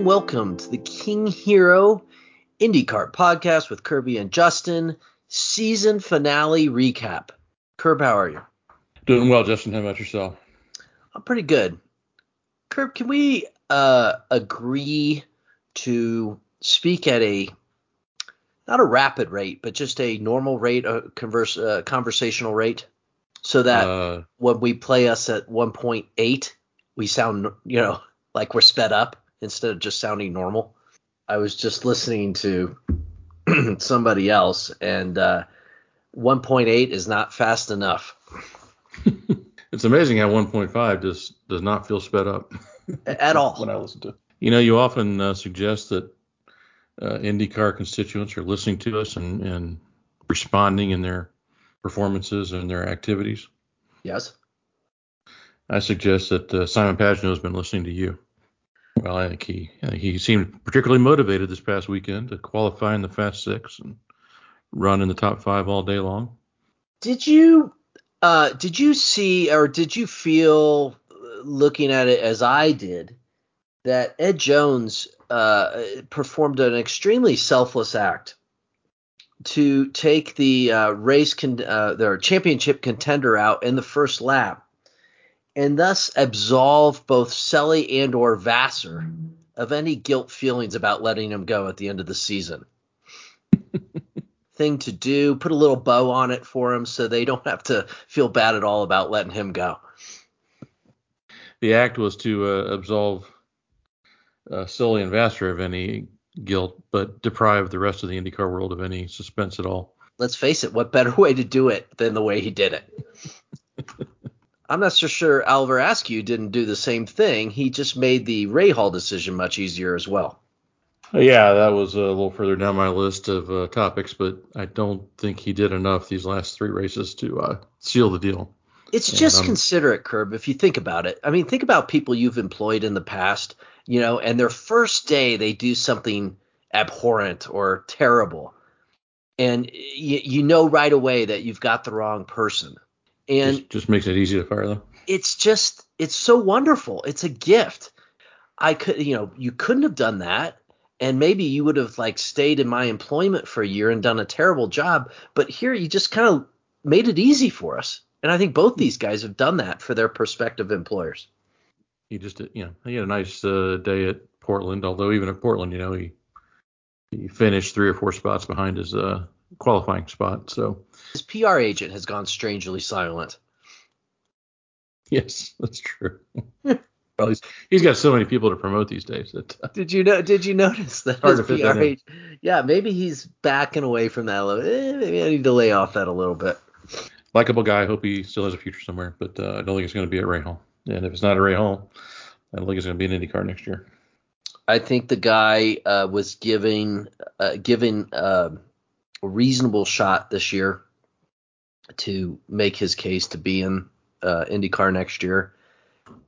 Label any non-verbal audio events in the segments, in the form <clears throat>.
And welcome to the King Hiro IndyCar podcast with Kirby and Justin season finale recap. Kirby, how are you? Doing well, Justin. How about yourself? I'm pretty good. Kirby, can we uh, agree to speak at a not a rapid rate, but just a normal rate, a converse, uh, conversational rate, so that uh, when we play us at 1.8, we sound, you know, like we're sped up instead of just sounding normal. I was just listening to <clears throat> somebody else, and uh, 1.8 is not fast enough. <laughs> it's amazing how 1.5 just does not feel sped up at all <laughs> when I listen to. You know, you often uh, suggest that uh, IndyCar constituents are listening to us and, and responding in their performances and their activities. Yes. I suggest that uh, Simon Pagenaud has been listening to you. Well, I think he he seemed particularly motivated this past weekend to qualify in the Fast Six and run in the top five all day long. Did you uh, did you see or did you feel looking at it as I did that Ed Jones uh, performed an extremely selfless act to take the uh, race con- uh, their championship contender out in the first lap and thus absolve both Selly and or Vasser of any guilt feelings about letting him go at the end of the season. <laughs> Thing to do, put a little bow on it for him so they don't have to feel bad at all about letting him go. The act was to uh, absolve uh, Selly and Vasser of any guilt, but deprive the rest of the IndyCar world of any suspense at all. Let's face it, what better <laughs> way to do it than the way he did it? I'm not so sure Oliver Askew didn't do the same thing. He just made the Rahal decision much easier as well. Yeah, that was a little further down my list of uh, topics, but I don't think he did enough these last three races to uh, seal the deal. It's and, just um, considerate, Curb, if you think about it. I mean, think about people you've employed in the past, you know, and their first day they do something abhorrent or terrible. And y- you know right away that you've got the wrong person. And just, just makes it easy to fire them. It's just it's so wonderful. It's a gift. I could you know, you couldn't have done that and maybe you would have like stayed in my employment for a year and done a terrible job, but here you just kind of made it easy for us. And I think both these guys have done that for their prospective employers. He just, you know, he had a nice uh, day at Portland. Although even at Portland, you know, he he finished three or four spots behind his uh, qualifying spot. So his PR agent has gone strangely silent. <laughs> Yes, that's true. <laughs> well, he's, he's got so many people to promote these days. That, uh, did you know? Did you notice that his PR that agent? Yeah, maybe he's backing away from that a little. Eh, maybe I need to lay off that a little bit. Likeable guy. I hope he still has a future somewhere, but uh, I don't think it's going to be at Rahal. And if it's not at Rahal, I don't think it's going to be an IndyCar next year. I think the guy uh, was giving uh, giving uh, reasonable shot this year to make his case to be in uh, IndyCar next year.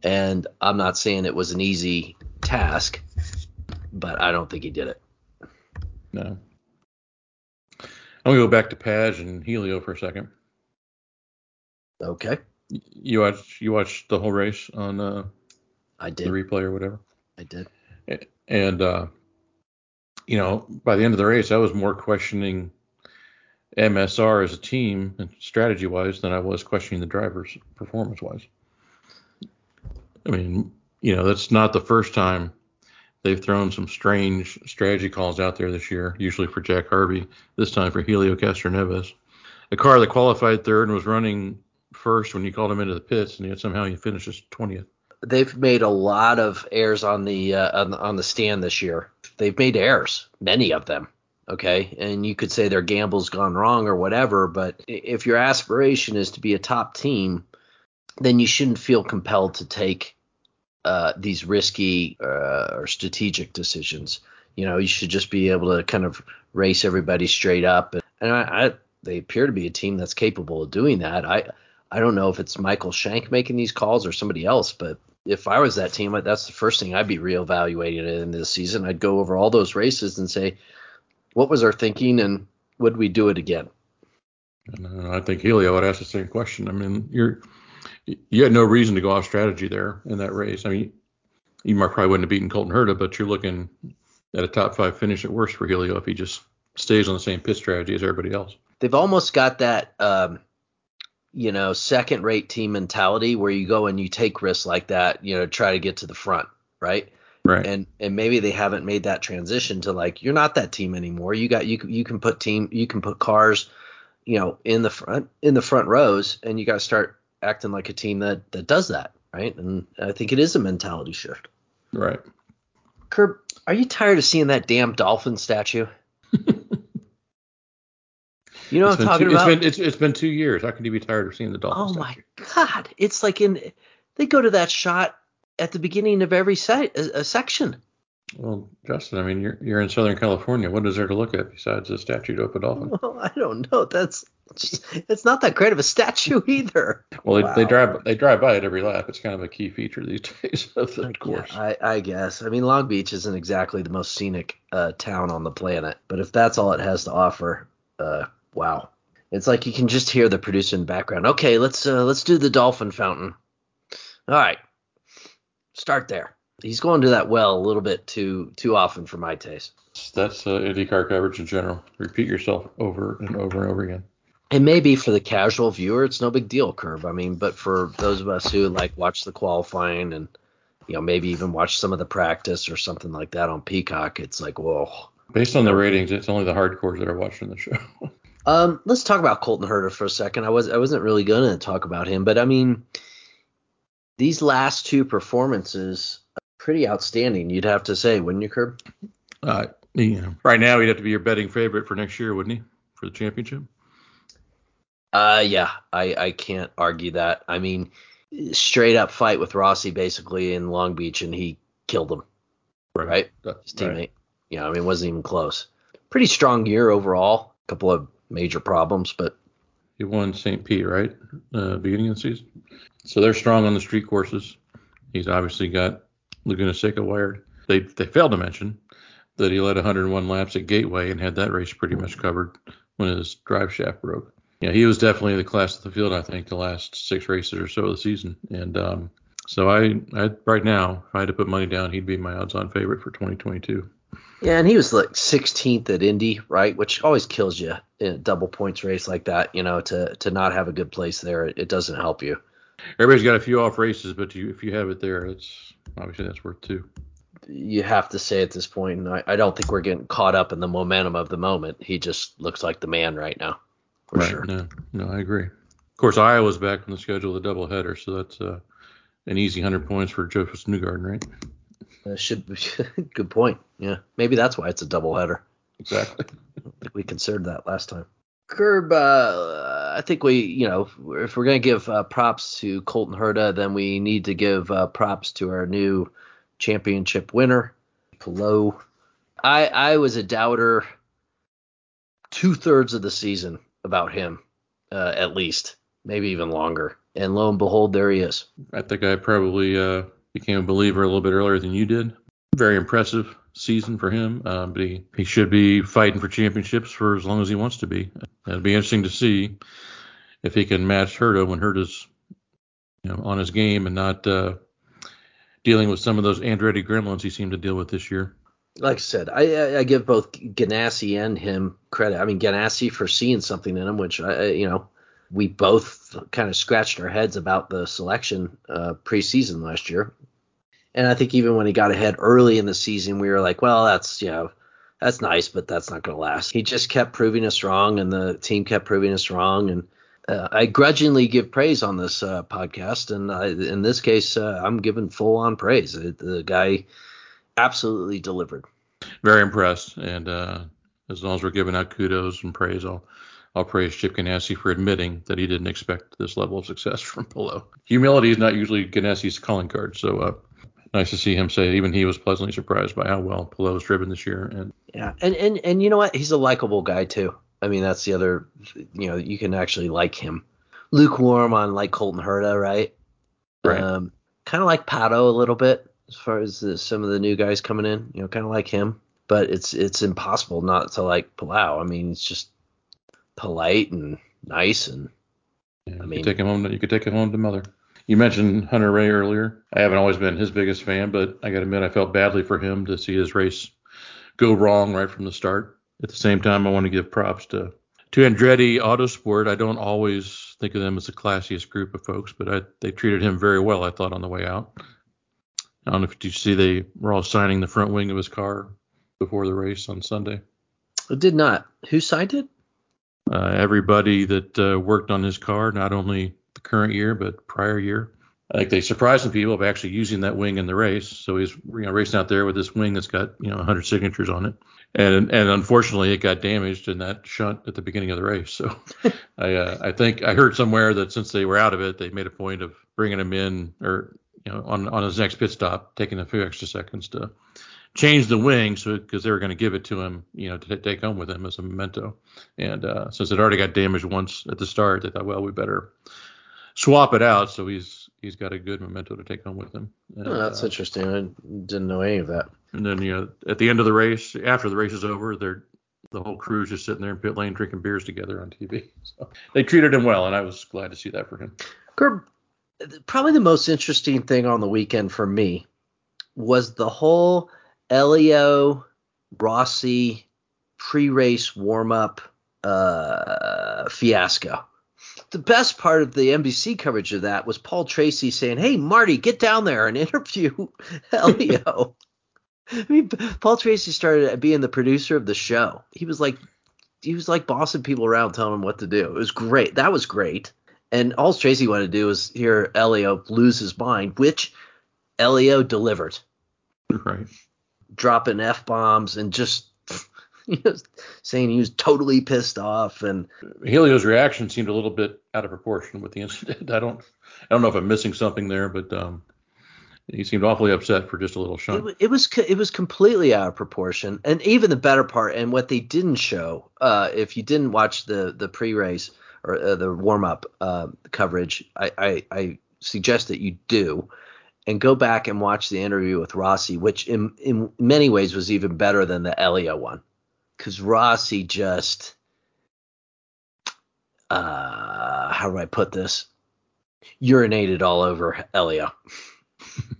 And I'm not saying it was an easy task, but I don't think he did it. No. I'm gonna go back to Page and Helio for a second. Okay. You watched you watched the whole race on uh I did the replay or whatever. I did. And uh you know, by the end of the race I was more questioning MSR as a team and strategy wise than I was questioning the drivers performance wise. I mean, you know, that's not the first time they've thrown some strange strategy calls out there this year, usually for Jack Harvey, this time for Helio Castroneves. A car that qualified third and was running first when you called him into the pits, and yet somehow he finishes 20th. They've made a lot of errors on the, uh, on the on the stand this year. They've made errors, many of them okay? And you could say their gamble's gone wrong or whatever but if your aspiration is to be a top team then you shouldn't feel compelled to take uh, these risky uh, or strategic decisions. You know you should just be able to kind of race everybody straight up. And, and I, I, they appear to be a team that's capable of doing that. I i don't know if it's michael shank making these calls or somebody else but if I was that team, that's the first thing I'd be reevaluating in this season. I'd go over all those races and say, what was our thinking and would we do it again? And, uh, I think Helio would ask the same question. I mean, you're you had no reason to go off strategy there in that race. I mean, you might probably wouldn't have beaten Colton Herta, but you're looking at a top five finish at worst for Helio if he just stays on the same pit strategy as everybody else. They've almost got that, um, you know, second rate team mentality where you go and you take risks like that, you know, try to get to the front, right? Right. And and maybe they haven't made that transition to like you're not that team anymore. You got you you can put team you can put cars, you know, in the front in the front rows, and you got to start acting like a team that that does that, right? And I think it is a mentality shift. Right. Curb, are you tired of seeing that damn dolphin statue? you know what I'm talking two, about? It's been, it's, it's been two years. How can you be tired of seeing the dolphin? oh my god, it's like in they go to that shot at the beginning of every site a, section. Well, Justin, I mean, you're you're in Southern California. What is there to look at besides a statue of a dolphin? Well, I don't know. That's it's not that great of a statue <laughs> either. Well, they, they drive they drive by it every lap. It's kind of a key feature these <laughs> days of the course. Yeah, I, I guess. I mean, Long Beach isn't exactly the most scenic uh, town on the planet, but if that's all it has to offer, uh, wow. It's like you can just hear the producer in the background. Okay, let's uh, let's do the dolphin fountain. All right, start there. He's going to that well a little bit too too often for my taste. That's uh, IndyCar coverage in general. Repeat yourself over and over and over again. It may be for the casual viewer, it's no big deal, Curb. I mean, but for those of us who like watch the qualifying and you know maybe even watch some of the practice or something like that on Peacock, it's like whoa. Based on the ratings, it's only the hardcores that are watching the show. <laughs> Um, let's talk about Colton Herta for a second. I was I wasn't really gonna talk about him, but I mean, these last two performances are pretty outstanding. You'd have to say, wouldn't you, Curb? uh, you know, right now he'd have to be your betting favorite for next year, wouldn't he? For the championship. Uh, yeah, I I can't argue that. I mean, straight up fight with Rossi basically in Long Beach, and he killed him, right? His teammate. Right. Yeah, I mean, it wasn't even close. Pretty strong year overall. A couple of major problems, but Won St. Pete, right? Uh, beginning of the season. So they're strong on the street courses. He's obviously got Laguna Seca wired. They they failed to mention that he led 101 laps at Gateway and had that race pretty much covered when his drive shaft broke. Yeah, he was definitely the class of the field. I think the last six races or so of the season. And um, so I, I right now, if I had to put money down, he'd be my odds-on favorite for 2022. Yeah, and he was like 16th at Indy, right? Which always kills you in a double points race like that. You know, to to not have a good place there, it, it doesn't help you. Everybody's got a few off races, but you, if you have it there, it's obviously that's worth two. You have to say at this point, and I, I don't think we're getting caught up in the momentum of the moment. He just looks like the man right now, for right. sure. No, no, I agree. Of course, Iowa's back on the schedule, of the doubleheader, so that's uh, an easy 100 points for Josef Newgarden, right? Uh, should be <laughs> good point. Yeah, maybe that's why it's a doubleheader. Exactly. I think we considered that last time. Curb, uh, I think we, you know, if we're gonna give uh, props to Colton Herta, then we need to give uh, props to our new championship winner, Palou. I I was a doubter two thirds of the season about him, uh, at least, maybe even longer. And lo and behold, there he is. I think I probably uh, became a believer a little bit earlier than you did. Very impressive season for him, uh, but he, he should be fighting for championships for as long as he wants to be. It'll be interesting to see if he can match Herta when Herta's you know, on his game and not uh, dealing with some of those Andretti gremlins he seemed to deal with this year. Like I said, I, I- give both Ganassi and him credit. I mean, Ganassi for seeing something in him, which I- you know, we both kind of scratched our heads about the selection uh, preseason last year. And I think even when he got ahead early in the season, we were like, well, that's you know, that's nice, but that's not going to last. He just kept proving us wrong, and the team kept proving us wrong. And uh, I grudgingly give praise on this uh, podcast, and I, in this case, uh, I'm giving full on praise. The, the guy absolutely delivered. Very impressed, and uh, as long as we're giving out kudos and praise, I'll I'll praise Chip Ganassi for admitting that he didn't expect this level of success <laughs> from Palou. Humility is not usually Ganassi's calling card, so uh, nice to see him say even he was pleasantly surprised by how well Palou's driven this year. And Yeah, and and and you know what? He's a likable guy too. I mean, that's the other. You know, you can actually like him. Lukewarm on like Colton Herta, right? Right. Um, kind of like Pato a little bit as far as the, some of the new guys coming in. You know, kind of like him. But it's it's impossible not to like Palou. I mean, it's just polite and nice and yeah, you I mean- could take him home. To, you could take him home to mother. You mentioned Hunter-Reay earlier. I haven't always been his biggest fan, but I got to admit I felt badly for him to see his race go wrong right from the start. At the same time, I want to give props to to Andretti Autosport. I don't always think of them as the classiest group of folks, but I, they treated him very well. I thought on the way out. I don't know if you see they were all signing the front wing of his car before the race on Sunday. It did not. Who signed it? Uh, everybody that uh, worked on his car, not only the current year but prior year. I think they surprised some people by actually using that wing in the race. So he's you know racing out there with this wing that's got you know 100 signatures on it, and and unfortunately it got damaged in that shunt at the beginning of the race. So <laughs> I uh, I think I heard somewhere that since they were out of it, they made a point of bringing him in or you know on on his next pit stop, taking a few extra seconds to change the wing so because they were going to give it to him, you know, to take home with him as a memento. And uh, since it already got damaged once at the start, they thought, well, we better swap it out so he's he's got a good memento to take home with him. And, oh, that's uh, interesting. I didn't know any of that. And then you know at the end of the race, after the race is over, they're the whole crew's just sitting there in pit lane drinking beers together on TV. <laughs> So they treated him well, and I was glad to see that for him. Curb, probably the most interesting thing on the weekend for me was the whole Helio Rossi pre-race warm-up uh, fiasco the best part of the NBC coverage of that was Paul Tracy saying, "Hey, Marty, get down there and <laughs> interview Helio." <laughs> I mean, Paul Tracy started being the producer of the show. He was like, he was like bossing people around, telling them what to do. It was great. That was great. And all Tracy wanted to do was hear Helio lose his mind, which Helio delivered. Right. Dropping f bombs and <laughs> just saying he was totally pissed off and Helio's reaction seemed a little bit out of proportion with the incident. <laughs> I don't I don't know if I'm missing something there, but um, he seemed awfully upset for just a little shunt. It, it, was it was completely out of proportion, and even the better part, and what they didn't show, uh, if you didn't watch the the pre-race or uh, the warm up uh, coverage, I, I, I suggest that you do, and go back and watch the interview with Rossi, which in in many ways was even better than the Helio one because Rossi just uh, how do I put this? Urinated all over Helio.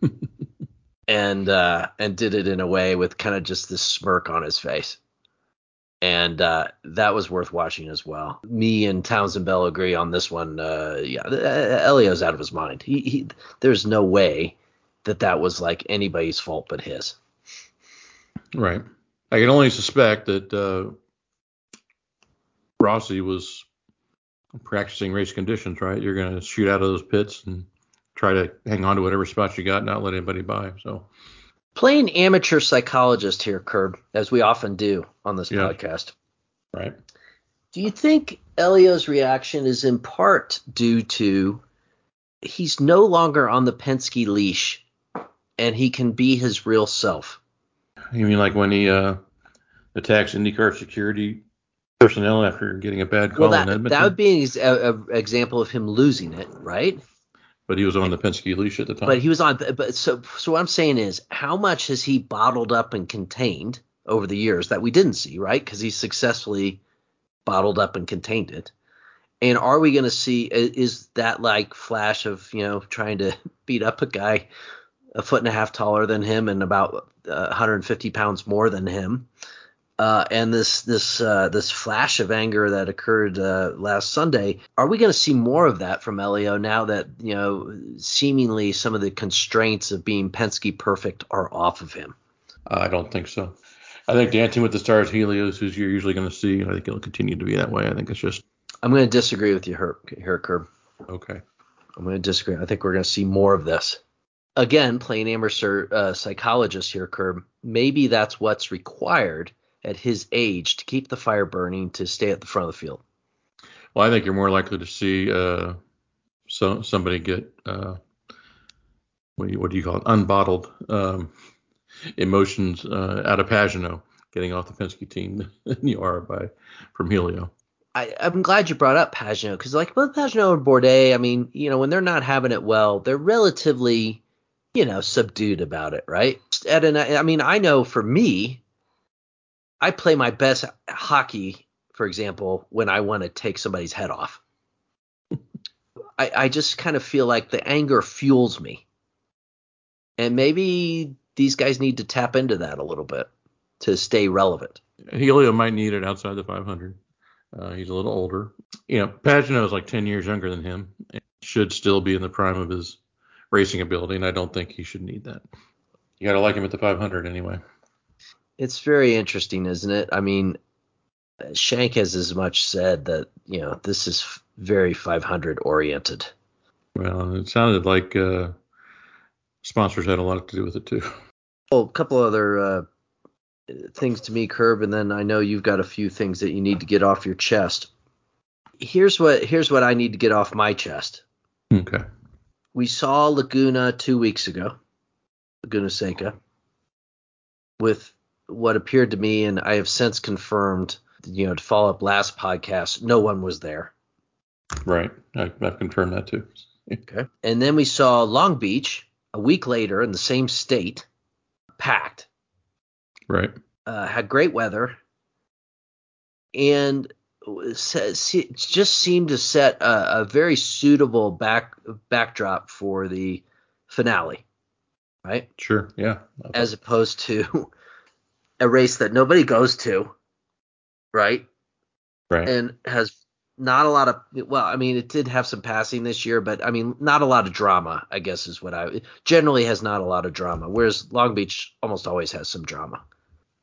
<laughs> and uh, and did it in a way with kind of just this smirk on his face. And uh, that was worth watching as well. Me and Townsend Bell agree on this one. Uh, yeah, Helio's out of his mind. He, he, there's no way that that was like anybody's fault but his. Right. I can only suspect that uh, Rossi was practicing race conditions, right? You're going to shoot out of those pits and try to hang on to whatever spots you got, not let anybody by. So playing amateur psychologist here, Curb, as we often do on this yeah. podcast. Right. Do you think Helio's reaction is in part due to he's no longer on the Penske leash and he can be his real self? You mean like when he uh, attacks IndyCar security personnel after getting a bad call well, that, in Edmonton? That would be an example of him losing it, right? But he was on the Penske leash at the time. But he was on. But so, so what I'm saying is, how much has he bottled up and contained over the years that we didn't see, right? Because he successfully bottled up and contained it. And are we going to see? Is that like flash of you know trying to <laughs> beat up a guy a foot and a half taller than him and about uh, 150 pounds more than him. Uh, and this this uh, this flash of anger that occurred uh, last Sunday. Are we going to see more of that from Helio now that you know seemingly some of the constraints of being Penske perfect are off of him? I don't think so. I think Dancing with the Stars Helios, who you're usually going to see, I think it'll continue to be that way. I think it's just. I'm going to disagree with you here, here Curb. Okay. I'm going to disagree. I think we're going to see more of this again, playing amateur uh, psychologist here, Curb, maybe that's what's required at his age to keep the fire burning to stay at the front of the field. Well, I think you're more likely to see uh, so, somebody get uh, what, do you, what do you call it, unbottled um, emotions uh, out of Pagenaud getting off the Penske team than <laughs> you are by from Helio. I, am glad you brought up Pagenaud because like both Pagenaud and Bourdais, I mean, you know, when they're not having it well, they're relatively you know, subdued about it, right? At an, I mean, I know for me, I play my best hockey, for example, when I want to take somebody's head off. I, I just kind of feel like the anger fuels me. And maybe these guys need to tap into that a little bit to stay relevant. Helio might need it outside the 500. Uh, he's a little older. You know, Pagenaud is like 10 years younger than him. And should still be in the prime of his racing ability, and I don't think he should need that. You got to like him at the 500 anyway. It's very interesting, isn't it? I mean, Shank has as much said that you know this is very 500 oriented. Well, it sounded like uh, sponsors had a lot to do with it too. Oh, a couple other uh, things to me, Curb, and then I know you've got a few things that you need to get off your chest. Here's what here's what I need to get off my chest. Okay. We saw Laguna two weeks ago, Laguna Seca, with what appeared to me, and I have since confirmed, you know, to follow up last podcast, no one was there. Right. I, I've confirmed that too. Okay. And then we saw Long Beach a week later in the same state, packed. Right. Uh, had great weather, and just seemed to set a, a, very suitable back backdrop for the finale, right? Sure, yeah. As opposed to a race that nobody goes to, right? Right. And has not a lot of well, I mean, it did have some passing this year, but I mean, not a lot of drama. I guess is what I generally has not a lot of drama, whereas Long Beach almost always has some drama.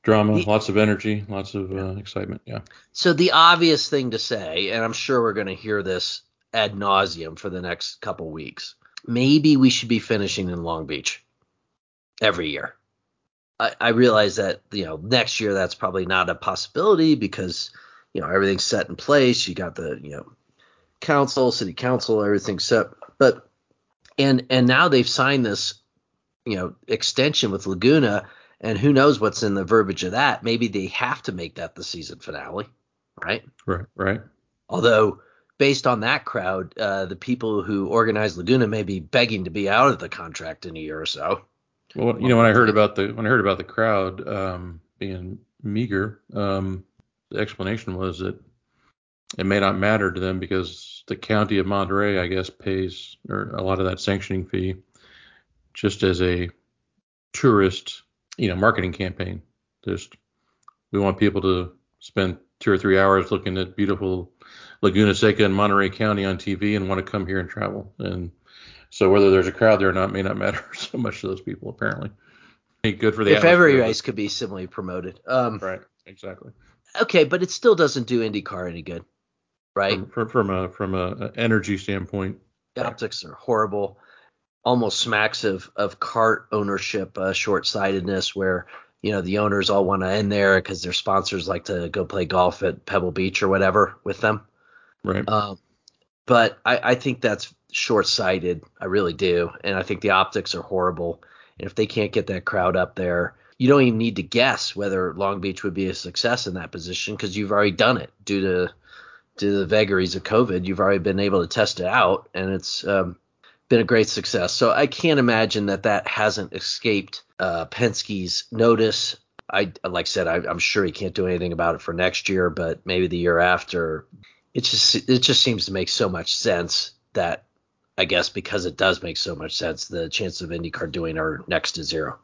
Drama, the, lots of energy, lots of uh, excitement. Yeah. So the obvious thing to say, and I'm sure we're going to hear this ad nauseum for the next couple weeks. Maybe we should be finishing in Long Beach every year. I, I realize that you know next year that's probably not a possibility because you know everything's set in place. You got the you know council, city council, everything set. But and and now they've signed this you know extension with Laguna and who knows what's in the verbiage of that? Maybe they have to make that the season finale, right? Right, right. Although, based on that crowd, uh, the people who organized Laguna may be begging to be out of the contract in a year or so. Well, you know, when I heard about the when I heard about the crowd um, being meager, um, the explanation was that it may not matter to them because the county of Monterey, I guess, pays or a lot of that sanctioning fee just as a tourist you know marketing campaign. Just we want people to spend two or three hours looking at beautiful Laguna Seca and Monterey County on TV and want to come here and travel. And so whether there's a crowd there or not may not matter <laughs> so much to those people apparently. Good for the if every race could be similarly promoted. Um, right, exactly. Okay, but it still doesn't do IndyCar any good, right? From, from, from a from a energy standpoint, the optics are horrible almost smacks of of cart ownership uh, short-sightedness where you know the owners all want to end there because their sponsors like to go play golf at Pebble Beach or whatever with them. Right. Um, but I, I think that's short-sighted. I really do, and I think the optics are horrible. And if they can't get that crowd up there, you don't even need to guess whether Long Beach would be a success in that position because you've already done it due to due to the vagaries of COVID. You've already been able to test it out, and it's um, been a great success. So I can't imagine that that hasn't escaped uh, Penske's notice. I like I said, I, am sure he can't do anything about it for next year, but maybe the year after. It just it just seems to make so much sense that I guess because it does make so much sense, the chances of IndyCar doing are next to zero.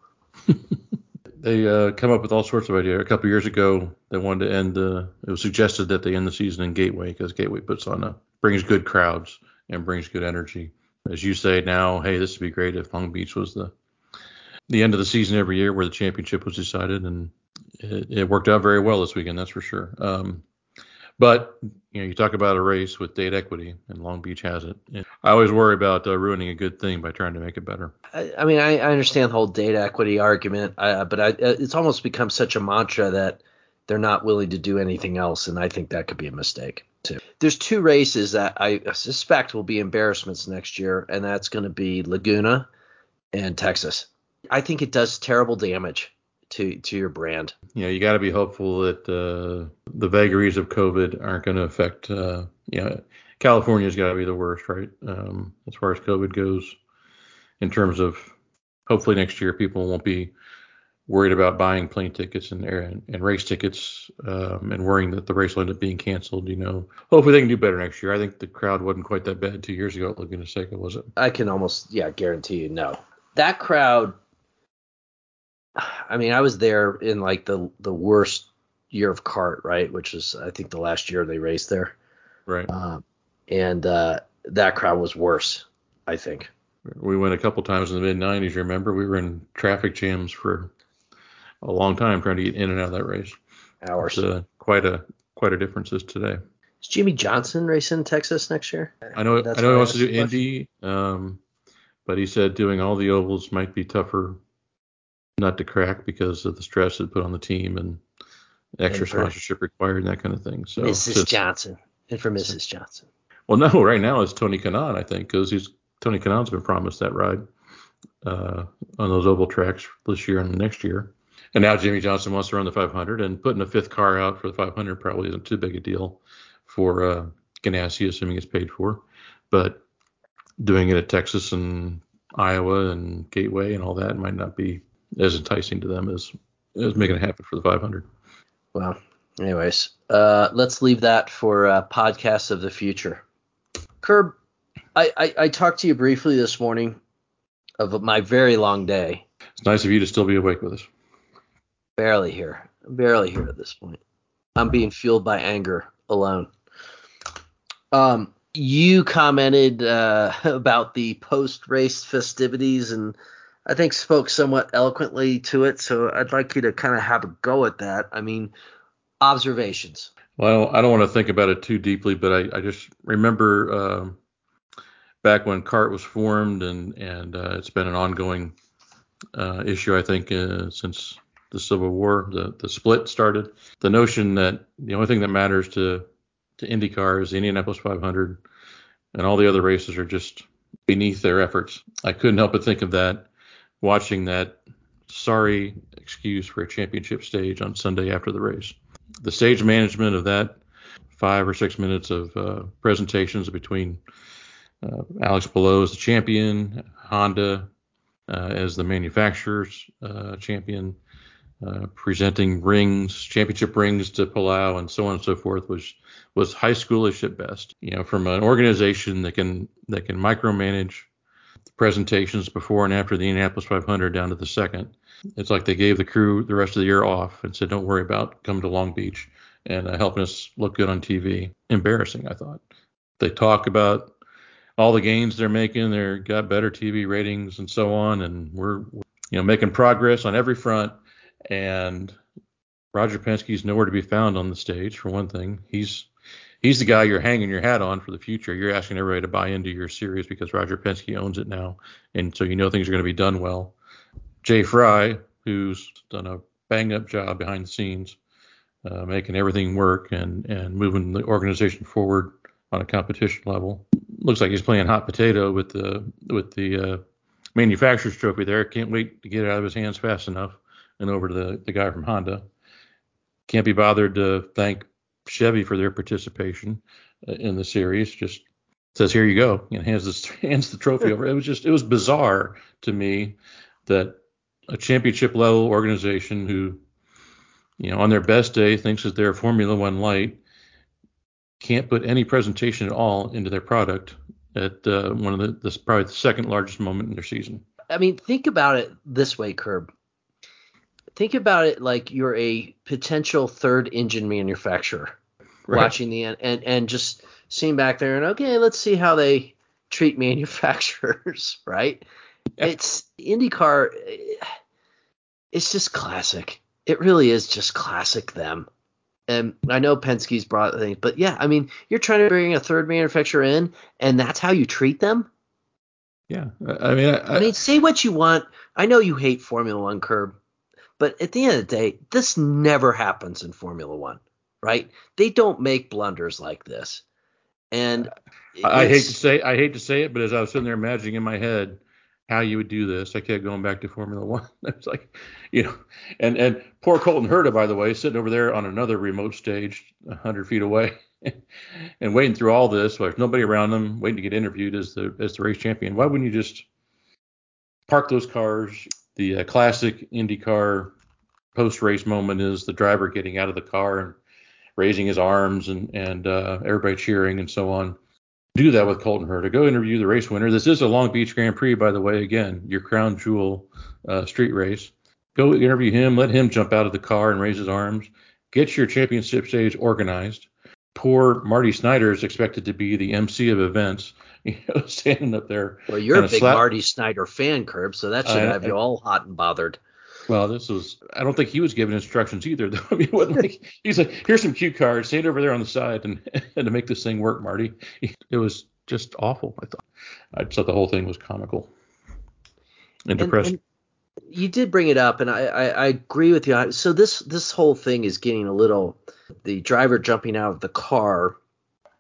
<laughs> they uh, come up with all sorts of ideas. A couple years ago, they wanted to end. Uh, it was suggested that they end the season in Gateway because Gateway puts on a brings good crowds and brings good energy as you say now, hey, this would be great if Long Beach was the the end of the season every year where the championship was decided, and it, it worked out very well this weekend, that's for sure. Um, but you know, you talk about a race with date equity, and Long Beach has it. I always worry about uh, ruining a good thing by trying to make it better. I, I mean, I, I, understand the whole date equity argument, uh, but I, it's almost become such a mantra that they're not willing to do anything else, and I think that could be a mistake too. There's two races that I suspect will be embarrassments next year, and that's going to be Laguna and Texas. I think it does terrible damage to to your brand. Yeah, you got to be hopeful that uh, the vagaries of COVID aren't going to affect. Uh, you know, California's got to be the worst, right? Um, as far as COVID goes, in terms of hopefully next year people won't be worried about buying plane tickets and and, and race tickets um, and worrying that the race will end up being canceled. You know, hopefully they can do better next year. I think the crowd wasn't quite that bad two years ago at Laguna Seca, was it? I can almost yeah guarantee you no. That crowd. I mean, I was there in like the the worst year of CART, right? Which is I think the last year they raced there. Right. Um, and uh, that crowd was worse, I think. We went a couple times in the mid 90s. Remember, we were in traffic jams for a long time trying to get in and out of that race. Hours. Uh, quite a quite a difference as today. Is Jimmie Johnson racing in Texas next year? I know. That's I know he wants to do Indy, um, but he said doing all the ovals might be tougher not to crack because of the stress it put on the team and extra sponsorship required and that kind of thing. So Mrs. Since, Johnson and for Mrs. Johnson. Well, no, right now it's Tony Kanaan, I think, because he's Tony Kanaan's been promised that ride uh, on those oval tracks this year and next year. And now Jimmie Johnson wants to run the 500, and putting a fifth car out for the 500 probably isn't too big a deal for uh, Ganassi, assuming it's paid for. But doing it at Texas and Iowa and Gateway and all that might not be as enticing to them as as making it happen for the 500. Well, anyways, uh, let's leave that for uh, podcasts of the future. Curb, I, I, I talked to you briefly this morning of my very long day. It's nice of you to still be awake with us. Barely here. Barely here at this point. I'm being fueled by anger alone. Um, you commented uh, <laughs> about the post race festivities and I think spoke somewhat eloquently to it. So I'd like you to kind of have a go at that. I mean, observations. Well, I don't want to think about it too deeply, but I, I just remember uh, back when CART was formed, and and uh, it's been an ongoing uh, issue, I think, uh, since the Civil War, the the split started. The notion that the only thing that matters to to IndyCar is the Indianapolis 500, and all the other races are just beneath their efforts. I couldn't help but think of that watching that sorry excuse for a championship stage on Sunday after the race. The stage management of that five or six minutes of uh, presentations between uh, Alex Palou as the champion, Honda uh, as the manufacturer's uh, champion, uh, presenting rings, championship rings to Palou, and so on and so forth was was high schoolish at best. You know, from an organization that can that can micromanage presentations before and after the Indianapolis 500 down to the second. It's like they gave the crew the rest of the year off and said, "Don't worry about coming to Long Beach and uh, helping us look good on TV." Embarrassing, I thought. They talk about all the gains they're making. They're got better TV ratings and so on, and we're you know making progress on every front. And Roger Penske's nowhere to be found on the stage for one thing. He's he's the guy you're hanging your hat on for the future. You're asking everybody to buy into your series because Roger Penske owns it now, and so you know things are going to be done well. Jay Frye, who's done a bang up job behind the scenes, uh, making everything work and and moving the organization forward on a competition level. Looks like he's playing hot potato with the with the uh, manufacturer's trophy there. Can't wait to get it out of his hands fast enough and over to the, the guy from Honda. Can't be bothered to thank Chevy for their participation uh, in the series. Just says, "Here you go," and hands this <laughs> hands the trophy over. It was just it was bizarre to me that a championship level organization who, you know, on their best day thinks that they're Formula One light can't put any presentation at all into their product at uh, one of the this probably the second largest moment in their season. I mean, think about it this way, Curb think about it like you're a potential third engine manufacturer right. watching the end and and just seeing back there and okay, let's see how they treat <laughs> manufacturers, right? Yeah. It's IndyCar. Eh, it's just classic. It really is just classic them. And I know Penske's brought things, but yeah, I mean, you're trying to bring a third manufacturer in, and that's how you treat them. Yeah, I mean, I, I mean, say what you want. I know you hate Formula One, Curb. But at the end of the day, this never happens in Formula One, right? They don't make blunders like this. And I hate to say I hate to say it, but as I was sitting there imagining in my head how you would do this, I kept going back to Formula <laughs> One. it's like, you know, and and poor Colton Herta, by the way, sitting over there on another remote stage, hundred feet away, <laughs> and waiting through all this. Where there's nobody around him, waiting to get interviewed as the as the race champion. Why wouldn't you just park those cars, the uh, classic IndyCar post race moment is the driver getting out of the car and raising his arms and and uh, everybody cheering and so on. Do that with Colton Herta. Go interview the race winner. This is a Long Beach Grand Prix, by the way. Again, your crown jewel uh, street race. Go interview him. Let him jump out of the car and raise his arms. Get your championship stage organized. Poor Marty Snider is expected to be the MC of events, <laughs> you know, standing up there. Well, you're a big slap. Marty Snider fan, Curb, so that should I, have I, you all hot and bothered. Well, this was. I don't think he was given instructions either. <laughs> Though. I mean, like, he's like, here's some cue cards, stand over there on the side, and <laughs> and to make this thing work, Marty. It was just awful. I thought. I thought the whole thing was comical and, and depressing. And you did bring it up, and I, I, I agree with you. So this this whole thing is getting a little. The driver jumping out of the car.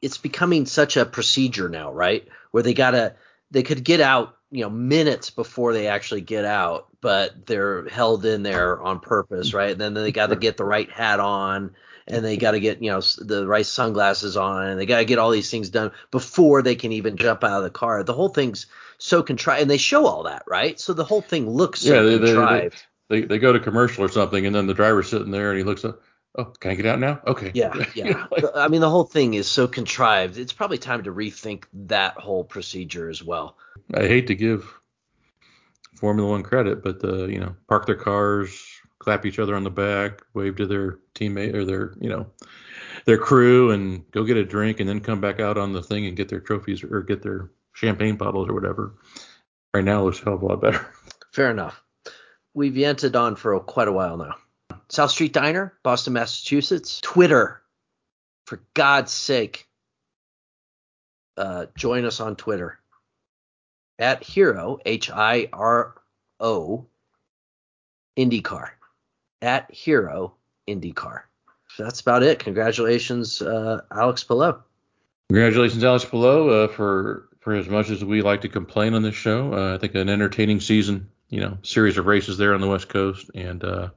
It's becoming such a procedure now, right? Where they gotta they could get out you know minutes before they actually get out but they're held in there on purpose right and then they got to get the right hat on and they got to get you know the right sunglasses on and they got to get all these things done before they can even jump out of the car the whole thing's so contrived and they show all that right so the whole thing looks so yeah, they, contrived they, they, they, go to commercial or something and then the driver's sitting there and he looks up oh, can I get out now? Okay. Yeah, <laughs> yeah. like, I mean, the whole thing is so contrived. It's probably time to rethink that whole procedure as well. I hate to give Formula One credit, but the you know park their cars, clap each other on the back, wave to their teammate or their you know their crew, and go get a drink, and then come back out on the thing and get their trophies or get their champagne bottles or whatever. Right now, looks a hell of a lot better. Fair enough. We've yanted on for quite a while now. South Street Diner, Boston, Massachusetts. Twitter, for God's sake, uh, join us on Twitter at Hiro H I R O, IndyCar. At Hiro IndyCar. That's about it. Congratulations, uh, Alex Palou. Congratulations, Alex Palou, uh, for for as much as we like to complain on this show. Uh, I think an entertaining season, you know, series of races there on the West Coast, and uh,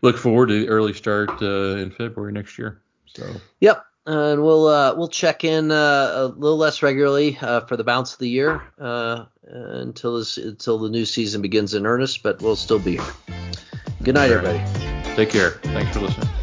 look forward to the early start uh, in February next year. So. Yep, and we'll uh, we'll check in uh, a little less regularly uh, for the balance of the year uh, until this, until the new season begins in earnest, but we'll still be here. Good night, everybody. Take care. Thanks for listening.